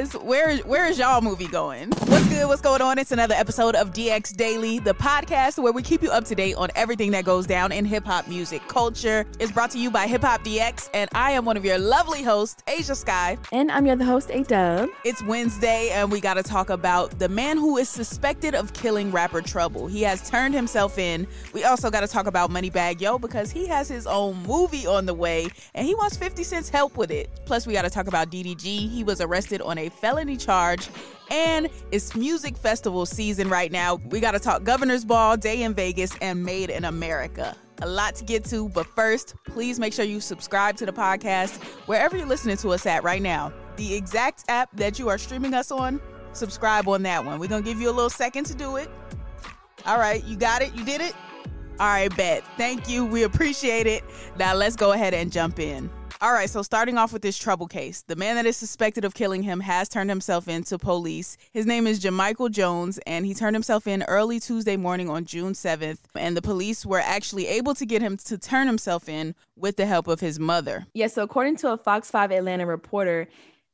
Was, where where is y'all movie going? What's good? What's going on? It's another episode of DX Daily, the podcast where we keep you up to date on everything that goes down in hip hop music culture. It's brought to you by Hip Hop DX, and I am one of your lovely hosts, Asia Sky. And I'm your other host, A Dub. It's Wednesday, and we got to talk about the man who is suspected of killing rapper Trouble. He has turned himself in. We also got to talk about Moneybagg Yo because he has his own movie on the way, and he wants 50 Cent's help with it. Plus, we got to talk about DDG. He was arrested on a felony charge and it's music festival season right now. We got to talk Governor's Ball, Day N Vegas, and Made in America. A lot to get to, but first, please make sure you subscribe to the podcast wherever you're listening to us at right now. The exact app that you are streaming us on, subscribe on that one. We're going to give you a little second to do it. All right, you got it? You did it? All right, bet. Thank you. We appreciate it. Now let's go ahead and jump in. All right, so starting off with this trouble case, the man that is suspected of killing him has turned himself in to police. His name is Jamichael Jones, and he turned himself in early Tuesday morning on June 7th. And the police were actually able to get him to turn himself in with the help of his mother. Yeah, so according to a Fox 5 Atlanta reporter,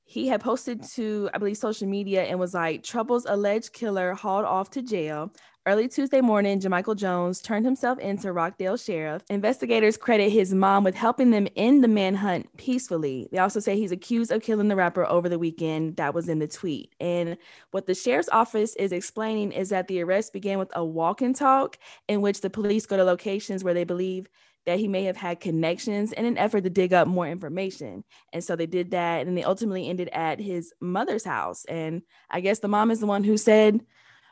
he had posted to, I believe, social media and was like, Trouble's alleged killer hauled off to jail. Early Tuesday morning, Jamichael Jones turned himself into Rockdale Sheriff. Investigators credit his mom with helping them end the manhunt peacefully. They also say he's accused of killing the rapper over the weekend. That was in the tweet. And what the sheriff's office is explaining is that the arrest began with a walk and talk in which the police go to locations where they believe that he may have had connections in an effort to dig up more information. And so they did that. And they ultimately ended at his mother's house. And I guess the mom is the one who said,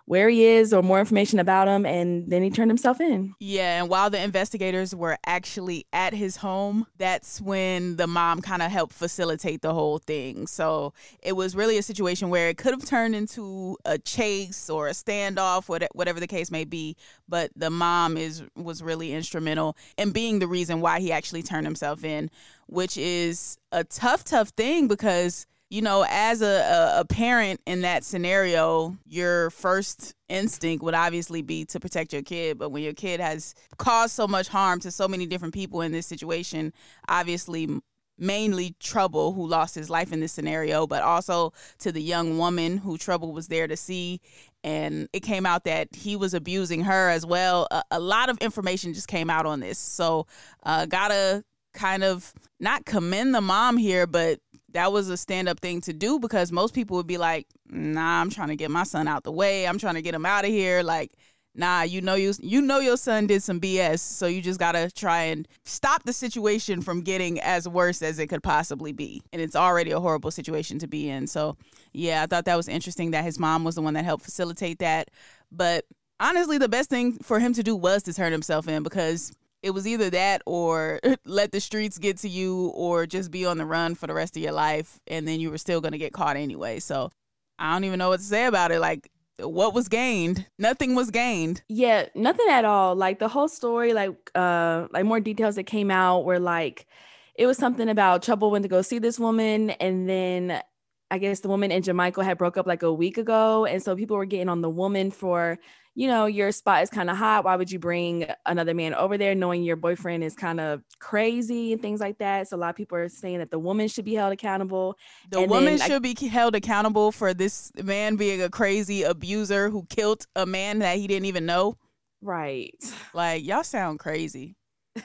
where he is or more information about him and then he turned himself in. Yeah, and while the investigators were actually at his home, that's when the mom kind of helped facilitate the whole thing. So, it was really a situation where it could have turned into a chase or a standoff whatever the case may be, but the mom is was really instrumental in being the reason why he actually turned himself in, which is a tough tough thing because you know, as a, a, parent in that scenario, your first instinct would obviously be to protect your kid. But when your kid has caused so much harm to so many different people in this situation, obviously, mainly Trouble, who lost his life in this scenario, but also to the young woman who Trouble was there to see. And it came out that he was abusing her as well. A, a lot of information just came out on this. So, uh, gotta kind of not commend the mom here, but that was a stand up thing to do because most people would be like, nah, I'm trying to get my son out the way. I'm trying to get him out of here. Like, nah, you know you you know your son did some BS, so you just gotta try and stop the situation from getting as worse as it could possibly be. And it's already a horrible situation to be in. So yeah, I thought that was interesting that his mom was the one that helped facilitate that. But honestly, the best thing for him to do was to turn himself in because it was either that or let the streets get to you or just be on the run for the rest of your life and then you were still going to get caught anyway. So I don't even know what to say about it. Like what was gained? Nothing was gained. Yeah, nothing at all. Like the whole story like uh like more details that came out were like it was something about trouble went to go see this woman and then I guess the woman and Jamichael had broke up like a week ago. And so people were getting on the woman for you know, your spot is kind of hot. Why would you bring another man over there knowing your boyfriend is kind of crazy and things like that? So a lot of people are saying that the woman should be held accountable. The and woman then, should I, be held accountable for this man being a crazy abuser who killed a man that he didn't even know. Right. Like y'all sound crazy.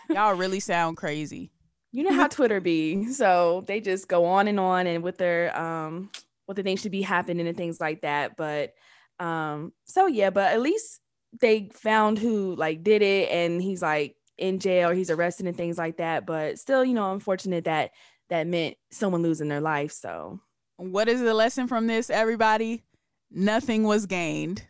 Y'all really sound crazy. You know how Twitter be. So they just go on and on and with their um what they think should be happening and things like that. But um, so yeah, but at least they found who like did it and he's like in jail, he's arrested and things like that. But still, you know, unfortunate that that meant someone losing their life. So what is the lesson from this, everybody? Nothing was gained.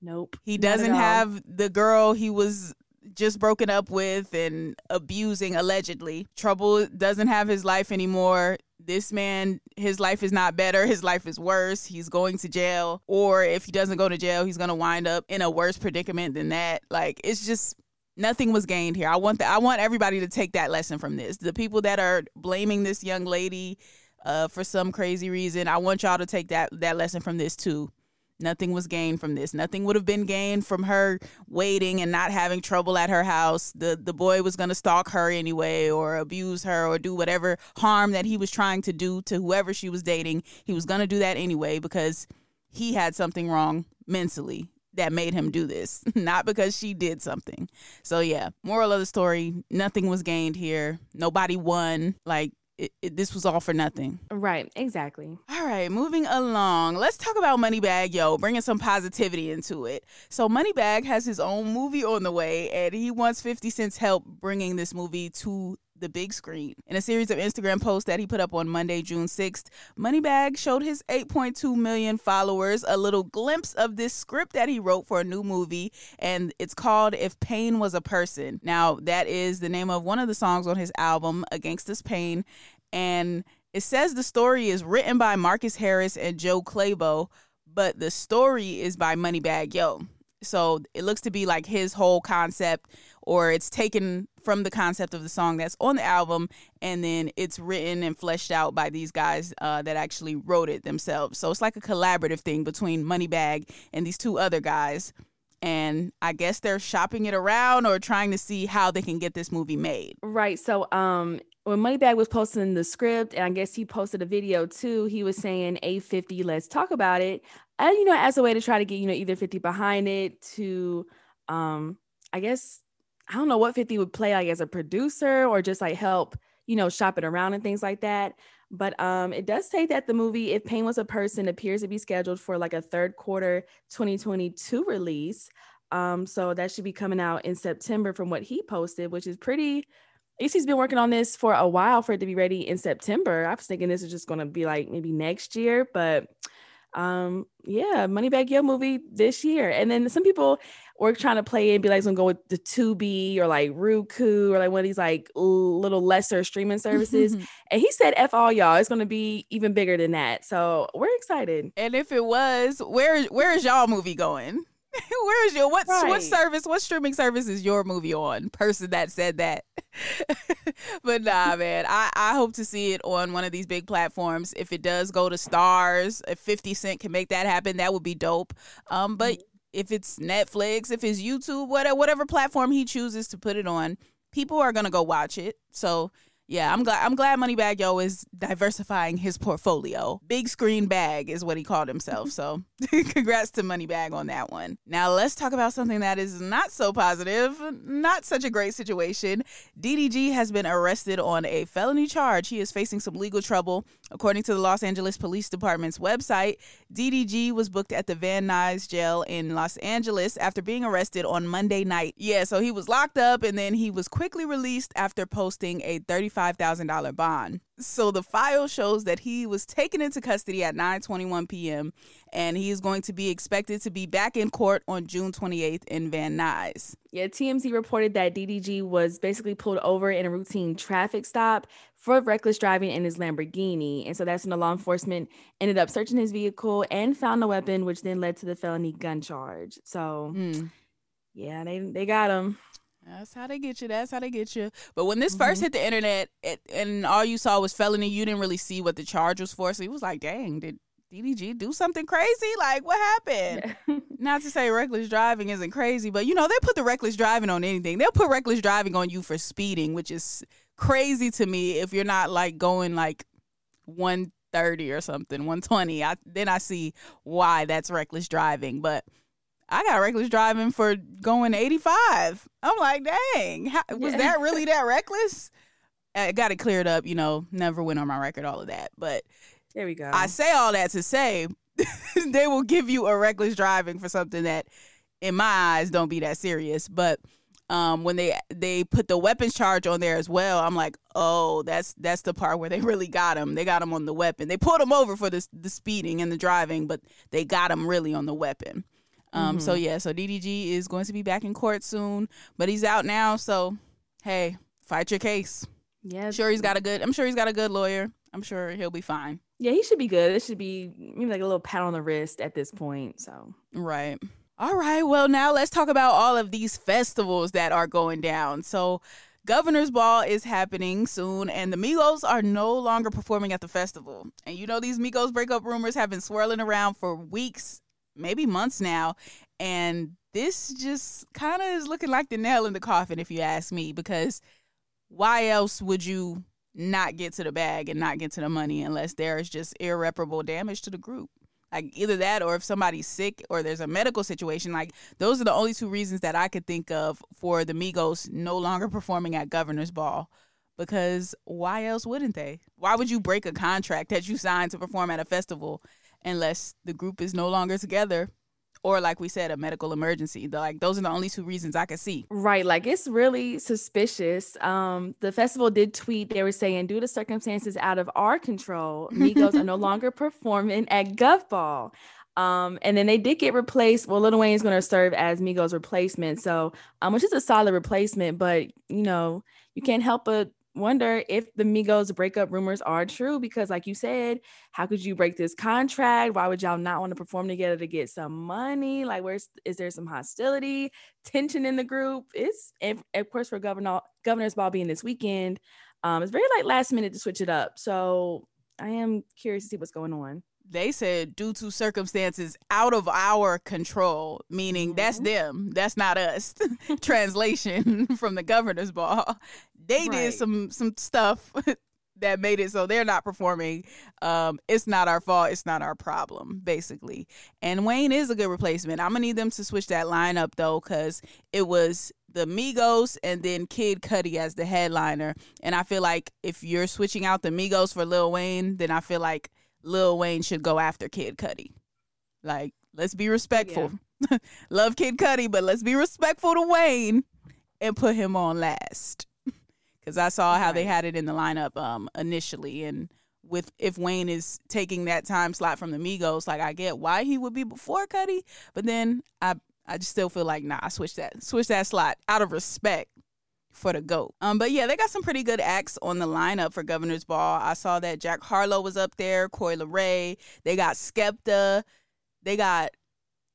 Nope. He doesn't have the girl he was just broken up with and abusing allegedly. Trouble doesn't have his life anymore this man, his life is not better. His life is worse. He's going to jail. Or if he doesn't go to jail, he's going to wind up in a worse predicament than that. Like, it's just nothing was gained here. I want the, I want everybody to take that lesson from this. The people that are blaming this young lady uh, for some crazy reason, I want y'all to take that that lesson from this too. Nothing was gained from this. Nothing would have been gained from her waiting and not having trouble at her house. The the boy was going to stalk her anyway or abuse her or do whatever harm that he was trying to do to whoever she was dating. He was going to do that anyway because he had something wrong mentally that made him do this, not because she did something. So yeah, moral of the story, nothing was gained here. Nobody won. Like it, it, this was all for nothing. Right, exactly. All right, moving along. Let's talk about Moneybagg Yo, bringing some positivity into it. So Moneybagg has his own movie on the way, and he wants 50 Cent's help bringing this movie to the big screen. In a series of Instagram posts that he put up on Monday, June 6th, Moneybagg showed his 8.2 million followers a little glimpse of this script that he wrote for a new movie, and it's called If Pain Was a Person. Now, that is the name of one of the songs on his album, Against This Pain, and it says the story is written by Marcus Harris and Joe Clabo, but the story is by Moneybagg Yo. So it looks to be like his whole concept, or it's taken from the concept of the song that's on the album, and then it's written and fleshed out by these guys uh, that actually wrote it themselves. So it's like a collaborative thing between Moneybagg and these two other guys. And I guess they're shopping it around or trying to see how they can get this movie made. Right. So, um, when Moneybagg was posting the script, and I guess he posted a video too, he was saying A50, let's talk about it. And, you know, as a way to try to get, you know, either 50 behind it to, um, I guess, I don't know what 50 would play like as a producer or just like help, you know, shop it around and things like that. But um, it does say that the movie If Pain Was a Person appears to be scheduled for like a third quarter 2022 release. Um, so that should be coming out in September from what he posted, which is pretty AC's been working on this for a while for it to be ready in September. I was thinking this is just going to be like maybe next year, but um yeah Moneybagg Yo movie this year. And then some people were trying to play and be like it's gonna go with the Tubi or like Roku or like one of these like little lesser streaming services. And he said f all y'all it's gonna be even bigger than that. So we're excited. And if it was where where is y'all movie going Where is your what right. what service? What streaming service is your movie on? Person that said that. but nah, man. I I hope to see it on one of these big platforms. If it does go to Starz, if Fifty Cent can make that happen, that would be dope. Um, but mm-hmm. if it's Netflix, if it's YouTube, whatever whatever platform he chooses to put it on, people are gonna go watch it. So yeah, I'm glad I'm glad Moneybagg Yo is diversifying his portfolio. Big screen bag is what he called himself. So congrats to Moneybagg on that one. Now let's talk about something that is not so positive, not such a great situation. DDG has been arrested on a felony charge. He is facing some legal trouble. According to the Los Angeles Police Department's website, DDG was booked at the Van Nuys jail in Los Angeles after being arrested on Monday night. Yeah, so he was locked up and then he was quickly released after posting a 35 $5,000 bond. So the file shows that he was taken into custody at 9:21 p.m. and he is going to be expected to be back in court on June 28th in Van Nuys. Yeah, TMZ reported that DDG was basically pulled over in a routine traffic stop for reckless driving in his Lamborghini. And so that's when the law enforcement ended up searching his vehicle and found a weapon, which then led to the felony gun charge. So, mm. yeah, they, they got him. That's how they get you. That's how they get you. But when this mm-hmm. first hit the internet it, and all you saw was felony, you didn't really see what the charge was for. So he was like, dang, did DDG do something crazy? Like, what happened? Not to say reckless driving isn't crazy, but you know, they put the reckless driving on anything. They'll put reckless driving on you for speeding, which is crazy to me if you're not like going like 130 or something, 120. I then I see why that's reckless driving. But I got reckless driving for going 85. I'm like, dang, how, was yeah. that really that reckless? I got it cleared up, you know, never went on my record, all of that. But there we go. I say all that to say they will give you a reckless driving for something that, in my eyes, don't be that serious. But um, when they they put the weapons charge on there as well, I'm like, oh, that's that's the part where they really got him. They got him on the weapon. They pulled him over for the the speeding and the driving, but they got him really on the weapon. Um, mm-hmm. So yeah, so DDG is going to be back in court soon, but he's out now. So hey, fight your case. Yeah, sure he's got a good. I'm sure he's got a good lawyer. I'm sure he'll be fine. Yeah, he should be good. It should be maybe like a little pat on the wrist at this point. So right. All right. Well, now let's talk about all of these festivals that are going down. So, Governor's Ball is happening soon, and the Migos are no longer performing at the festival. And you know, these Migos breakup rumors have been swirling around for weeks, maybe months now. And this just kind of is looking like the nail in the coffin, if you ask me, because why else would you not get to the bag and not get to the money unless there is just irreparable damage to the group? Like either that or if somebody's sick or there's a medical situation, like those are the only two reasons that I could think of for the Migos no longer performing at Governor's Ball. Because why else wouldn't they? Why would you break a contract that you signed to perform at a festival unless the group is no longer together or like we said a medical emergency the, like those are the only two reasons i could see right like it's really suspicious um the festival did tweet they were saying due to circumstances out of our control migos are no longer performing at gov ball um, and then they did get replaced. Well, Lil Wayne is going to serve as Migos' replacement, so um, which is a solid replacement. But you know, you can't help but wonder if the Migos breakup rumors are true because, like you said, how could you break this contract? Why would y'all not want to perform together to get some money? Like, where's is there some hostility, tension in the group? It's and of course for governor governor's ball being this weekend, um, it's very like last minute to switch it up. So I am curious to see what's going on they said due to circumstances out of our control, meaning mm-hmm. that's them, that's not us. Translation from the governor's ball. They right. did some some stuff that made it so they're not performing. Um, it's not our fault. It's not our problem, basically. And Wayne is a good replacement. I'm gonna need them to switch that lineup though, because it was the Migos and then Kid Cudi as the headliner. And I feel like if you're switching out the Migos for Lil Wayne, then I feel like Lil Wayne should go after Kid Cudi. Like, let's be respectful. Yeah. Love Kid Cudi, but let's be respectful to Wayne and put him on last. Cause I saw how right. they had it in the lineup um initially and with if Wayne is taking that time slot from the Migos, like I get why he would be before Cudi, but then I I just still feel like nah, I switch that switch that slot out of respect for the GOAT. Um, but yeah, they got some pretty good acts on the lineup for Governor's Ball. I saw that Jack Harlow was up there, Coi Leray. They got Skepta. They got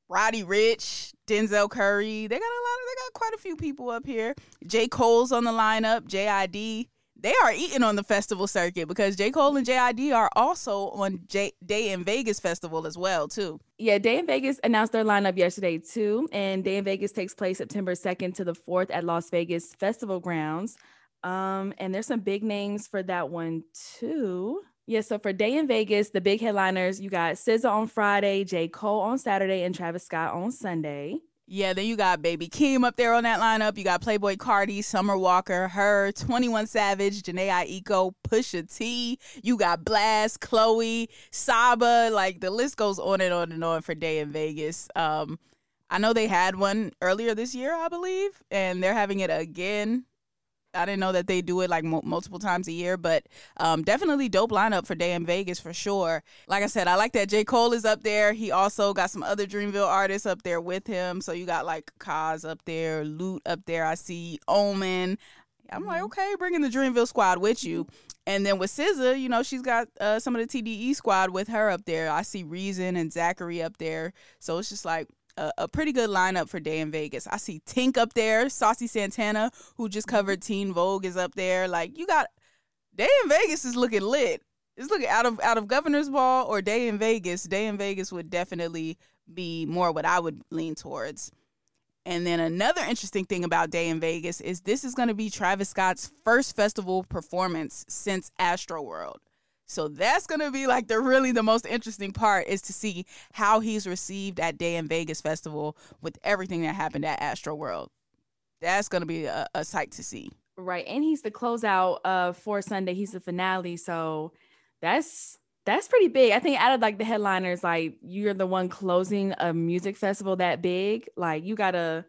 Roddy Ricch, Denzel Curry. They got a lot of, they got quite a few people up here. J. Cole's on the lineup, JID they are eating on the festival circuit because J. Cole and JID are also on J- Day N Vegas Festival as well, too. Yeah, Day N Vegas announced their lineup yesterday, too. And Day N Vegas takes place September 2nd to the 4th at Las Vegas Festival Grounds. Um, and there's some big names for that one, too. Yeah, so for Day N Vegas, the big headliners, you got SZA on Friday, J. Cole on Saturday, and Travis Scott on Sunday. Yeah, then you got Baby Keem up there on that lineup. You got Playboi Carti, Summer Walker, her, 21 Savage, Jhené Aiko, Pusha T. You got Blxst, Chloe, Saba. Like the list goes on and on and on for Day N Vegas. Um, I know they had one earlier this year, I believe, and they're having it again I didn't know that they do it like mo- multiple times a year, but um, definitely dope lineup for Day N Vegas for sure. Like I said, I like that J. Cole is up there. He also got some other Dreamville artists up there with him. So you got like Cozz up there, Lute up there. I see Omen. I'm like, mm-hmm. okay, bringing the Dreamville squad with you. And then with SZA, you know, she's got uh, some of the TDE squad with her up there. I see Reason and Zacari up there. So it's just like, a, a, pretty good lineup for Day N Vegas. I see Tink up there, Saucy Santana, who just covered Teen Vogue, is up there. Like you got Day N Vegas is looking lit. It's looking out of out of Governor's Ball or Day N Vegas. Day N Vegas would definitely be more what I would lean towards. And then another interesting thing about Day N Vegas is this is going to be Travis Scott's first festival performance since Astroworld. So that's gonna be like the really the most interesting part is to see how he's received at Day N Vegas Festival with everything that happened at Astro World. That's gonna be a, a sight to see. Right, and he's the closeout uh for Sunday. He's the finale, so that's that's pretty big. I think out of like the headliners, like you're the one closing a music festival that big. Like you gotta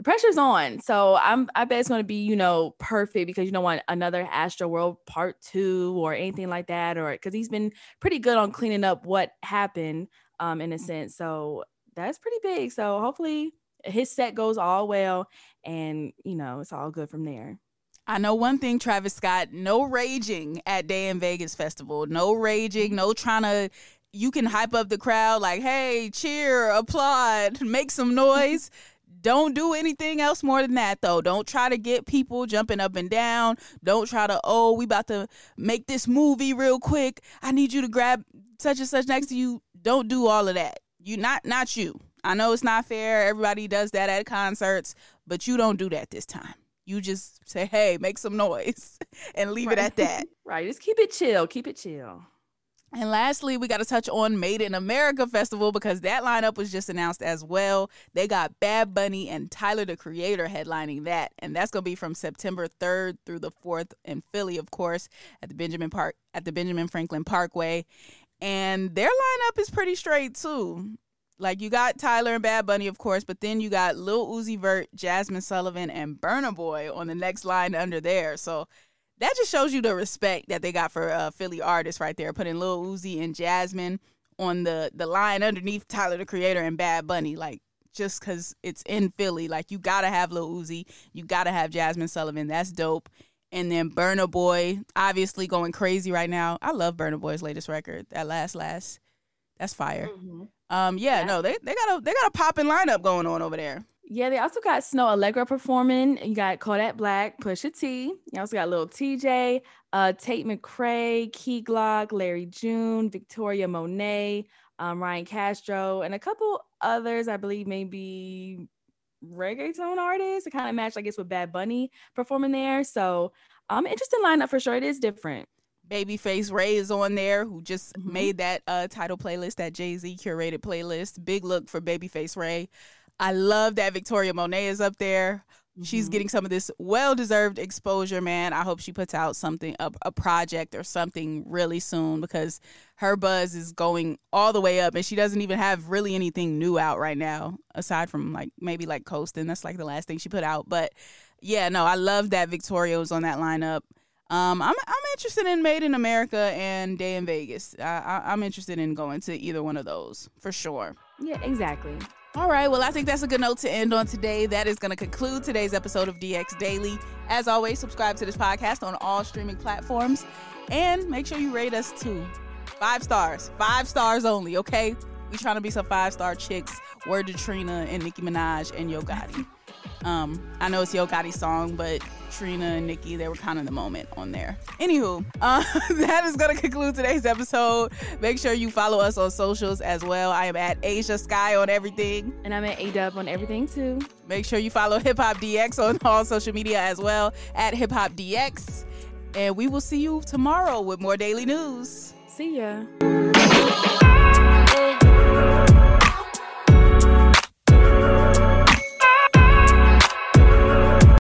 the pressure's on. So I'm I bet it's gonna be, you know, perfect because you don't want another Astro World part two or anything like that, or because he's been pretty good on cleaning up what happened, um, in a sense. So that's pretty big. So hopefully his set goes all well and you know it's all good from there. I know one thing, Travis Scott, no raging at Day N Vegas Festival. No raging, no trying to you can hype up the crowd like, hey, cheer, applaud, make some noise. Don't do anything else more than that, though. Don't try to get people jumping up and down. Don't try to, oh, we about to make this movie real quick. I need you to grab such and such next to you. Don't do all of that. You not not you. I know it's not fair. Everybody does that at concerts, but you don't do that this time. You just say, "Hey, make some noise," and leave right. it at that. right. Just keep it chill. Keep it chill. And lastly, we got to touch on Made in America Festival because that lineup was just announced as well. They got Bad Bunny and Tyler the Creator headlining that, and that's going to be from September 3rd through the 4th in Philly, of course, at the Benjamin Park at the Benjamin Franklin Parkway. And their lineup is pretty straight too. Like you got Tyler and Bad Bunny, of course, but then you got Lil Uzi Vert, Jazmine Sullivan, and Burna Boy on the next line under there. So that just shows you the respect that they got for uh, Philly artists right there, putting Lil Uzi and Jazmine on the the line underneath Tyler the Creator and Bad Bunny, like just because it's in Philly, like you gotta have Lil Uzi, you gotta have Jazmine Sullivan. That's dope. And then Burna Boy, obviously going crazy right now. I love Burna Boy's latest record, that last last. That's fire. Mm-hmm. Um, yeah, yeah, no, they they got a they got a popping lineup going on over there. Yeah, they also got Snoh Aalegra performing. You got Kodak Black, Pusha T. You also got Lil Tjay, uh, Tate McRae, Key Glock, Larry June, Victoria Monet, um, Ryan Castro, and a couple others. I believe maybe reggaeton artists. It kind of matched, I guess, with Bad Bunny performing there. So um, interested lineup for sure. It is different. Babyface Ray is on there, who just mm-hmm. made that uh, TIDAL playlist, that Jay Z curated playlist. Big look for Babyface Ray. I love that Victoria Monet is up there. Mm-hmm. She's getting some of this well deserved exposure, man. I hope she puts out something, a, a, project or something really soon because her buzz is going all the way up and she doesn't even have really anything new out right now, aside from like maybe like Coasting. That's like the last thing she put out. But yeah, no, I love that Victoria was on that lineup. Um, I'm I'm interested in Made in America and Day N Vegas. I, I, I'm interested in going to either one of those for sure. Yeah, exactly. All right, well, I think that's a good note to end on today. That is going to conclude today's episode of DX Daily. As always, subscribe to this podcast on all streaming platforms and make sure you rate us too. Five stars, five stars only, okay? We trying to be some five star chicks. Word to Trina and Nicki Minaj and Yo Gotti. Um, I know it's Yo Gotti's song, but Trina and Nicki, they were kind of the moment on there. Anywho, uh, that is going to conclude today's episode. Make sure you follow us on socials as well. I am at Asia Sky on everything. And I'm at ADub on everything too. Make sure you follow Hip Hop DX on all social media as well at Hip Hop DX. And we will see you tomorrow with more daily news. See ya.